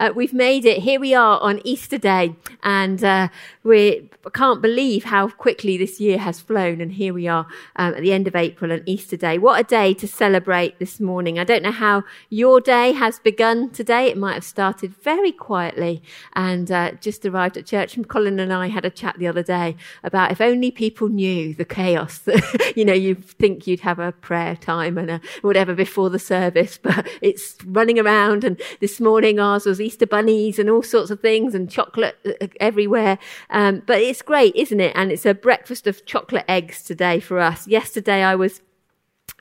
uh, we've made it. Here we are on Easter Day, and uh, we can't believe how quickly this year has flown. And here we are um, at the end of April on Easter Day. What a day to celebrate this morning. I don't know how your day has begun today. It might have started very quietly and uh, just arrived at church. And Colin and I had a chat the other day about if only people knew the chaos that, you know, you think you'd have a prayer time and a whatever before the service, but it's running around. And this morning ours was Easter bunnies and all sorts of things and chocolate uh, everywhere. Um, but it's great, isn't it? And it's a breakfast of chocolate eggs today for us. Yesterday I was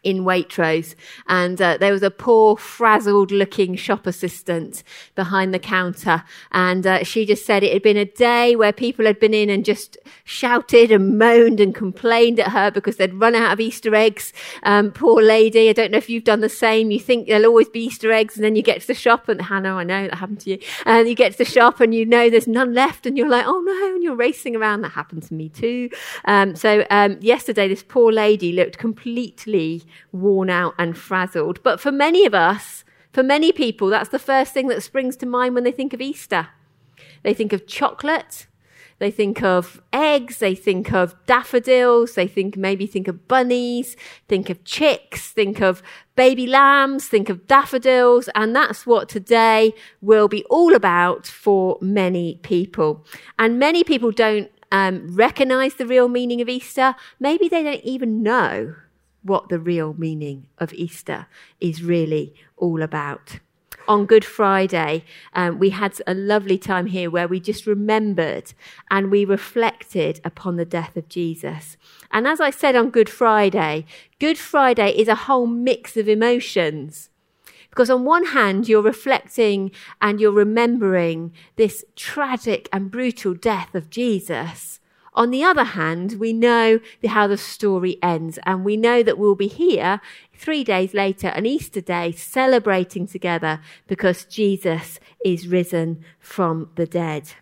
in Waitrose, and uh, there was a poor, frazzled-looking shop assistant behind the counter, and uh, she just said it had been a day where people had been in and just shouted and moaned and complained at her because they'd run out of Easter eggs. Um, poor lady, I don't know if you've done the same. You think there'll always be Easter eggs, and then you get to the shop, and Hannah, I know that happened to you, and you get to the shop and you know there's none left, and you're like, oh no, and you're racing around. That happened to me too. Um, so um, yesterday, this poor lady looked completely worn out and frazzled. But for many of us, for many people, that's the first thing that springs to mind when they think of Easter. They think of chocolate. They think of eggs. They think of daffodils. They think, maybe think of bunnies, think of chicks, think of baby lambs, think of daffodils. And that's what today will be all about for many people. And many people don't um, recognize the real meaning of Easter. Maybe they don't even know what the real meaning of Easter is really all about. On Good Friday, um, we had a lovely time here where we just remembered and we reflected upon the death of Jesus. And as I said on Good Friday, Good Friday is a whole mix of emotions. Because on one hand, you're reflecting and you're remembering this tragic and brutal death of Jesus. On the other hand, we know how the story ends, and we know that we'll be here three days later, on Easter Day, celebrating together because Jesus is risen from the dead.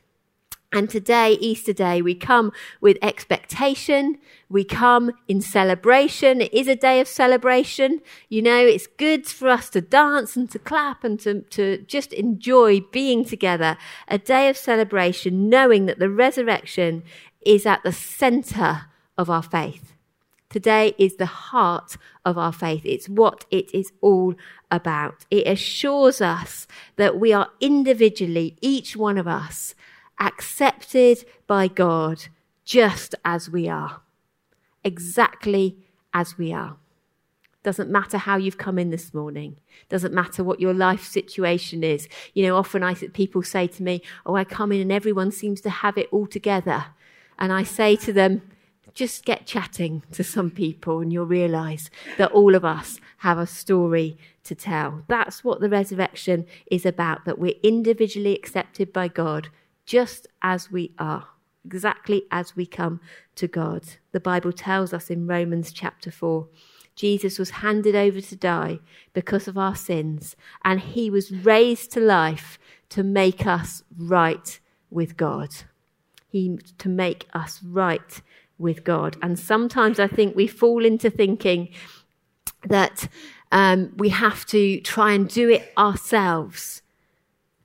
And today, Easter Day, we come with expectation. We come in celebration. It is a day of celebration. You know, it's good for us to dance and to clap and to, to just enjoy being together. A day of celebration, knowing that the resurrection is at the center of our faith. Today is the heart of our faith. It's what it is all about. It assures us that we are individually, each one of us, accepted by God just as we are. Exactly as we are. Doesn't matter how you've come in this morning. Doesn't matter what your life situation is. You know, often I people say to me, "Oh, I come in and everyone seems to have it all together." And I say to them, just get chatting to some people and you'll realize that all of us have a story to tell. That's what the resurrection is about, that we're individually accepted by God just as we are, exactly as we come to God. The Bible tells us in Romans chapter 4 Jesus was handed over to die because of our sins, and he was raised to life to make us right with God he to make us right with God. And sometimes I think we fall into thinking that um, we have to try and do it ourselves,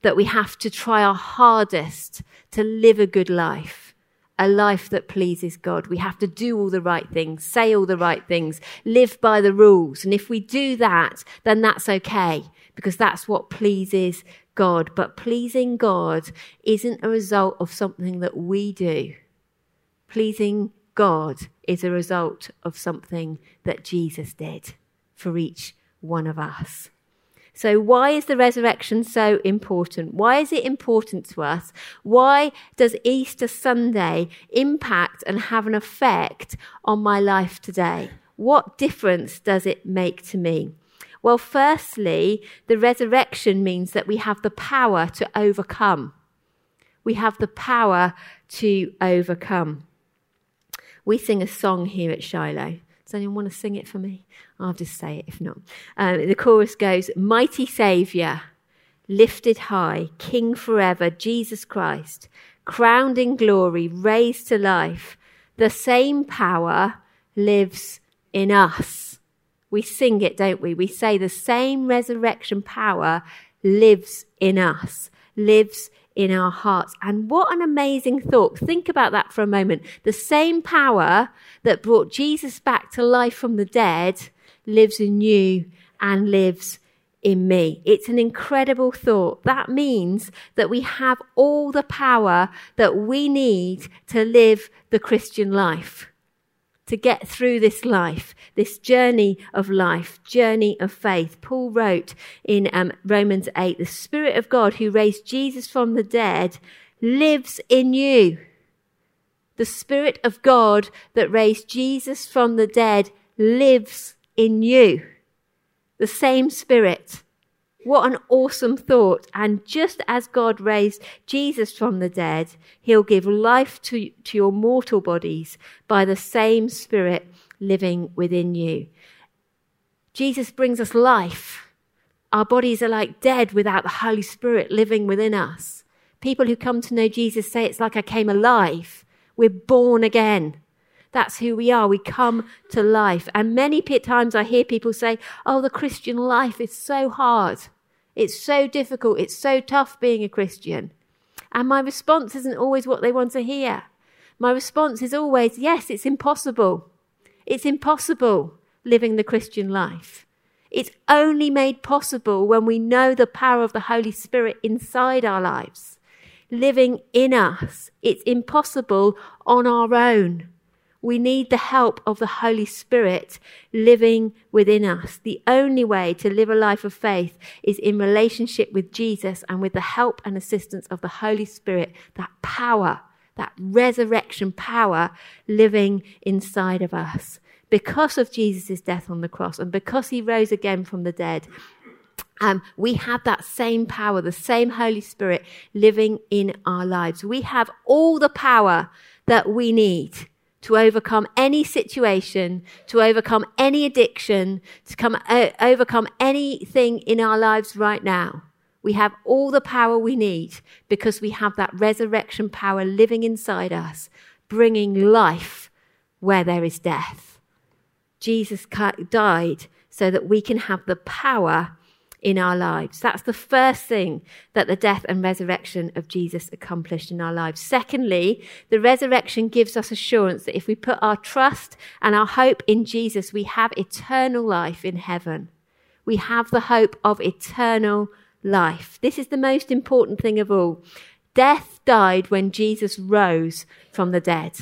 that we have to try our hardest to live a good life, a life that pleases God. We have to do all the right things, say all the right things, live by the rules. And if we do that, then that's okay because that's what pleases God, but pleasing God isn't a result of something that we do. Pleasing God is a result of something that Jesus did for each one of us. So, why is the resurrection so important? Why is it important to us? Why does Easter Sunday impact and have an effect on my life today? What difference does it make to me? Well, firstly, the resurrection means that we have the power to overcome. We have the power to overcome. We sing a song here at Shiloh. Does anyone want to sing it for me? I'll just say it if not. Um, the chorus goes Mighty Saviour, lifted high, King forever, Jesus Christ, crowned in glory, raised to life. The same power lives in us we sing it, don't we? We say the same resurrection power lives in us. lives in our hearts. And what an amazing thought. Think about that for a moment. The same power that brought Jesus back to life from the dead lives in you and lives in me. It's an incredible thought. That means that we have all the power that we need to live the Christian life to get through this life, this journey of life, journey of faith. Paul wrote in um, Romans 8, the Spirit of God who raised Jesus from the dead lives in you. The Spirit of God that raised Jesus from the dead lives in you. The same Spirit. What an awesome thought. And just as God raised Jesus from the dead, he'll give life to, to your mortal bodies by the same Spirit living within you. Jesus brings us life. Our bodies are like dead without the Holy Spirit living within us. People who come to know Jesus say it's like I came alive. We're born again. That's who we are. We come to life. And many times I hear people say, Oh, the Christian life is so hard. It's so difficult. It's so tough being a Christian. And my response isn't always what they want to hear. My response is always, yes, it's impossible. It's impossible living the Christian life. It's only made possible when we know the power of the Holy Spirit inside our lives, living in us. It's impossible on our own. We need the help of the Holy Spirit living within us. The only way to live a life of faith is in relationship with Jesus and with the help and assistance of the Holy Spirit, that power, that resurrection power living inside of us. Because of Jesus' death on the cross and because he rose again from the dead, um, we have that same power, the same Holy Spirit living in our lives. We have all the power that we need to overcome any situation, to overcome any addiction, to come, uh, overcome anything in our lives right now. We have all the power we need because we have that resurrection power living inside us, bringing life where there is death. Jesus died so that we can have the power in our lives. That's the first thing that the death and resurrection of Jesus accomplished in our lives. Secondly, the resurrection gives us assurance that if we put our trust and our hope in Jesus, we have eternal life in heaven. We have the hope of eternal life. This is the most important thing of all. Death died when Jesus rose from the dead.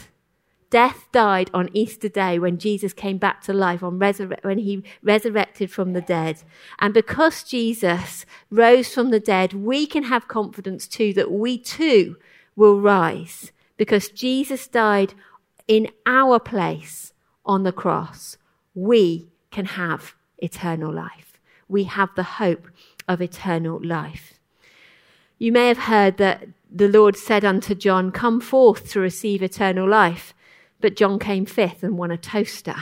Death died on Easter Day when Jesus came back to life, on resur- when he resurrected from the dead. And because Jesus rose from the dead, we can have confidence too that we too will rise because Jesus died in our place on the cross. We can have eternal life. We have the hope of eternal life. You may have heard that the Lord said unto John, Come forth to receive eternal life but John came fifth and won a toaster.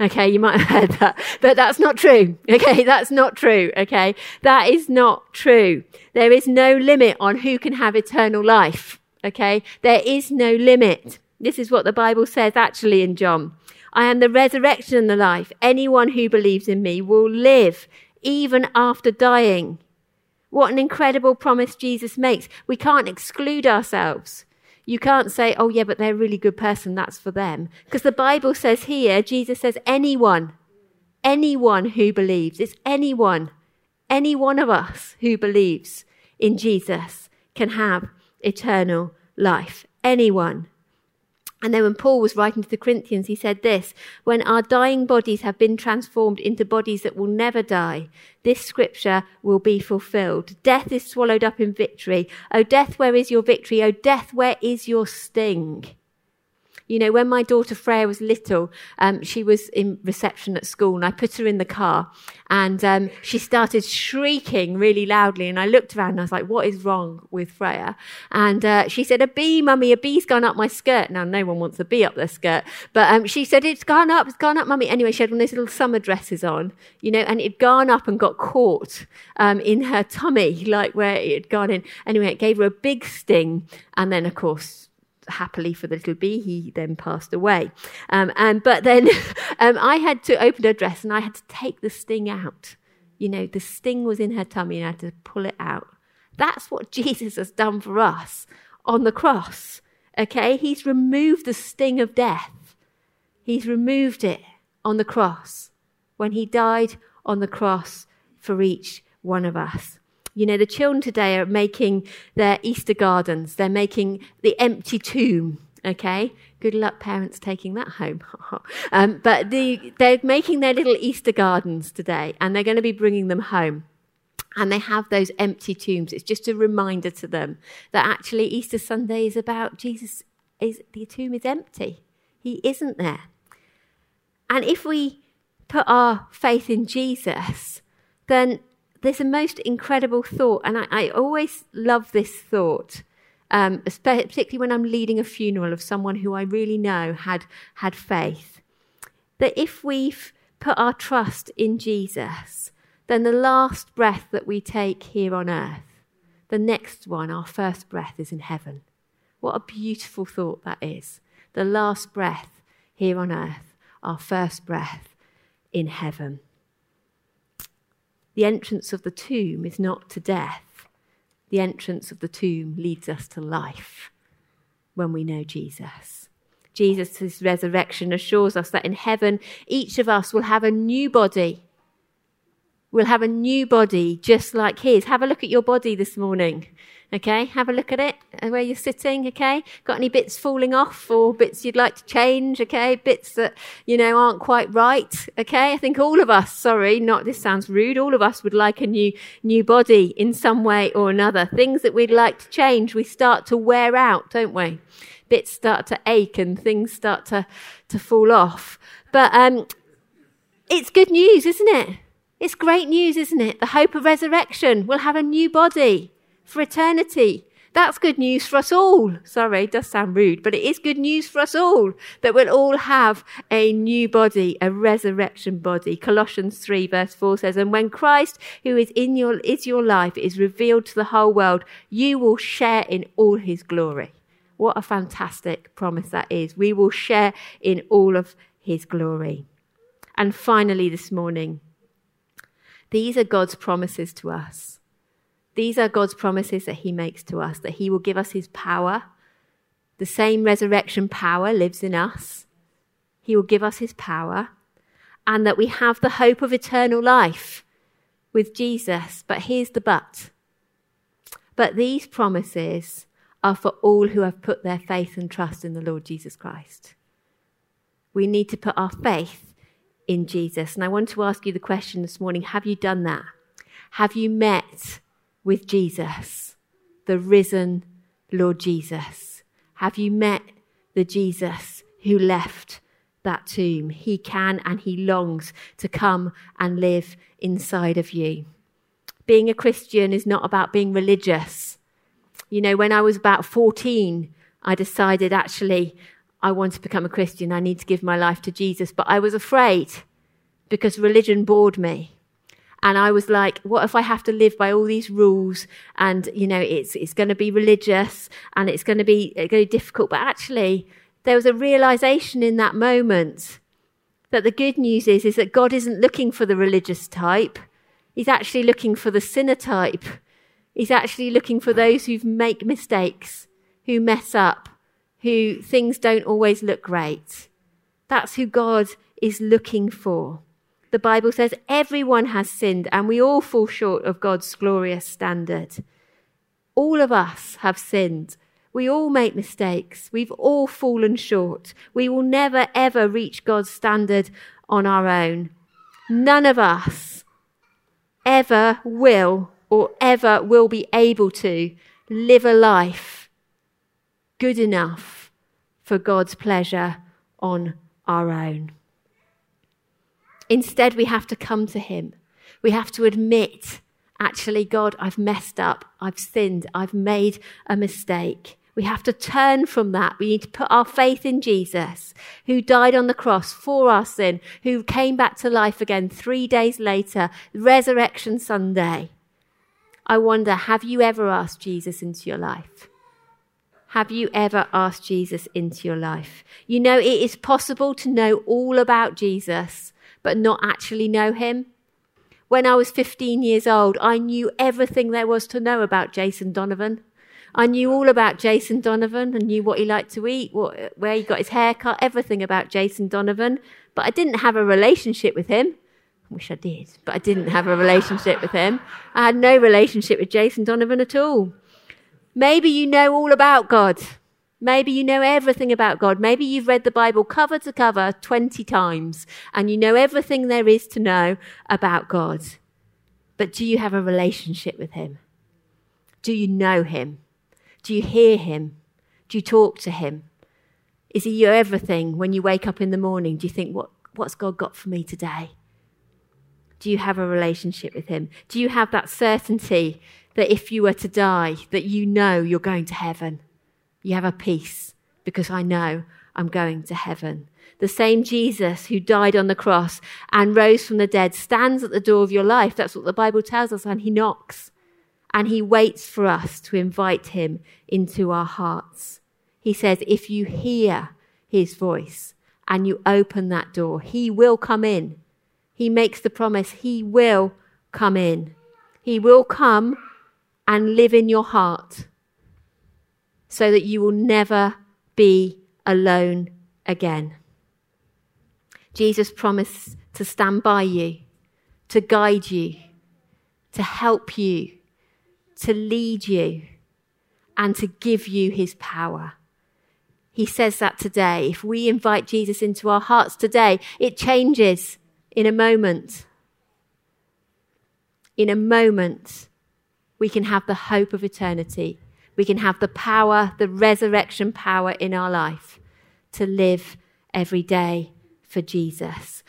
Okay, you might have heard that, but that's not true. Okay, that's not true. Okay, that is not true. There is no limit on who can have eternal life. Okay, there is no limit. This is what the Bible says actually in John. I am the resurrection and the life. Anyone who believes in me will live even after dying. What an incredible promise Jesus makes. We can't exclude ourselves. You can't say, oh, yeah, but they're a really good person, that's for them. Because the Bible says here, Jesus says, anyone, anyone who believes, it's anyone, any one of us who believes in Jesus can have eternal life. Anyone. And then when Paul was writing to the Corinthians, he said this When our dying bodies have been transformed into bodies that will never die, this scripture will be fulfilled. Death is swallowed up in victory. O death, where is your victory? O death, where is your sting? You know, when my daughter Freya was little, um, she was in reception at school and I put her in the car and um, she started shrieking really loudly. And I looked around and I was like, what is wrong with Freya? And uh, she said, a bee, mummy, a bee's gone up my skirt. Now, no one wants a bee up their skirt. But um, she said, it's gone up, it's gone up, mummy. Anyway, she had one of those little summer dresses on, you know, and it'd gone up and got caught um, in her tummy, like where it had gone in. Anyway, it gave her a big sting. And then, of course, happily for the little bee, he then passed away. Um, and but then um, I had to open her dress and I had to take the sting out. You know, the sting was in her tummy and I had to pull it out. That's what Jesus has done for us on the cross. Okay? He's removed the sting of death. He's removed it on the cross when he died on the cross for each one of us. You know, the children today are making their Easter gardens. They're making the empty tomb. Okay, good luck, parents, taking that home. um, but the, they're making their little Easter gardens today, and they're going to be bringing them home. And they have those empty tombs. It's just a reminder to them that actually Easter Sunday is about Jesus. Is the tomb is empty. He isn't there. And if we put our faith in Jesus, then there's a most incredible thought. And I, I always love this thought, um, particularly when I'm leading a funeral of someone who I really know had, had faith. That if we've put our trust in Jesus, then the last breath that we take here on earth, the next one, our first breath, is in heaven. What a beautiful thought that is. The last breath here on earth, our first breath in heaven. The entrance of the tomb is not to death. The entrance of the tomb leads us to life when we know Jesus. Jesus' resurrection assures us that in heaven, each of us will have a new body We'll have a new body just like his. Have a look at your body this morning. Okay, have a look at it uh, where you're sitting. Okay, got any bits falling off or bits you'd like to change? Okay, bits that you know aren't quite right. Okay, I think all of us, sorry, not this sounds rude, all of us would like a new new body in some way or another. Things that we'd like to change, we start to wear out, don't we? Bits start to ache and things start to to fall off. But um, it's good news, isn't it? It's great news, isn't it? The hope of resurrection. We'll have a new body for eternity. That's good news for us all. Sorry, it does sound rude, but it is good news for us all that we'll all have a new body, a resurrection body. Colossians 3 verse 4 says, And when Christ, who is in your, is your life, is revealed to the whole world, you will share in all his glory. What a fantastic promise that is. We will share in all of his glory. And finally this morning, these are God's promises to us. These are God's promises that He makes to us that He will give us His power. The same resurrection power lives in us. He will give us His power. And that we have the hope of eternal life with Jesus. But here's the but. But these promises are for all who have put their faith and trust in the Lord Jesus Christ. We need to put our faith in Jesus. And I want to ask you the question this morning have you done that? Have you met with Jesus, the risen Lord Jesus? Have you met the Jesus who left that tomb? He can and he longs to come and live inside of you. Being a Christian is not about being religious. You know, when I was about 14, I decided actually I want to become a Christian. I need to give my life to Jesus. But I was afraid because religion bored me. And I was like, what if I have to live by all these rules and, you know, it's, it's going to be religious and it's going to be, uh, going to be difficult. But actually, there was a realization in that moment that the good news is, is that God isn't looking for the religious type. He's actually looking for the sinner type. He's actually looking for those who make mistakes, who mess up, who things don't always look great. That's who God is looking for. The Bible says everyone has sinned and we all fall short of God's glorious standard. All of us have sinned. We all make mistakes. We've all fallen short. We will never ever reach God's standard on our own. None of us ever will or ever will be able to live a life good enough for God's pleasure on our own. Instead, we have to come to Him. We have to admit, actually, God, I've messed up. I've sinned. I've made a mistake. We have to turn from that. We need to put our faith in Jesus, who died on the cross for our sin, who came back to life again three days later, Resurrection Sunday. I wonder, have you ever asked Jesus into your life? Have you ever asked Jesus into your life? You know, it is possible to know all about Jesus, but not actually know him. When I was 15 years old, I knew everything there was to know about Jason Donovan. I knew all about Jason Donovan and knew what he liked to eat, what, where he got his hair cut, everything about Jason Donovan. But I didn't have a relationship with him. I wish I did, but I didn't have a relationship with him. I had no relationship with Jason Donovan at all. Maybe you know all about God. Maybe you know everything about God. Maybe you've read the Bible cover to cover 20 times and you know everything there is to know about God. But do you have a relationship with Him? Do you know Him? Do you hear Him? Do you talk to Him? Is He your everything when you wake up in the morning? Do you think, what, what's God got for me today? Do you have a relationship with Him? Do you have that certainty that if you were to die, that you know you're going to heaven. You have a peace because I know I'm going to heaven. The same Jesus who died on the cross and rose from the dead stands at the door of your life. That's what the Bible tells us. And he knocks and he waits for us to invite him into our hearts. He says, if you hear his voice and you open that door, he will come in. He makes the promise, he will come in. He will come and live in your heart so that you will never be alone again. Jesus promised to stand by you, to guide you, to help you, to lead you, and to give you his power. He says that today. If we invite Jesus into our hearts today, it changes in a moment. In a moment we can have the hope of eternity. We can have the power, the resurrection power in our life to live every day for Jesus.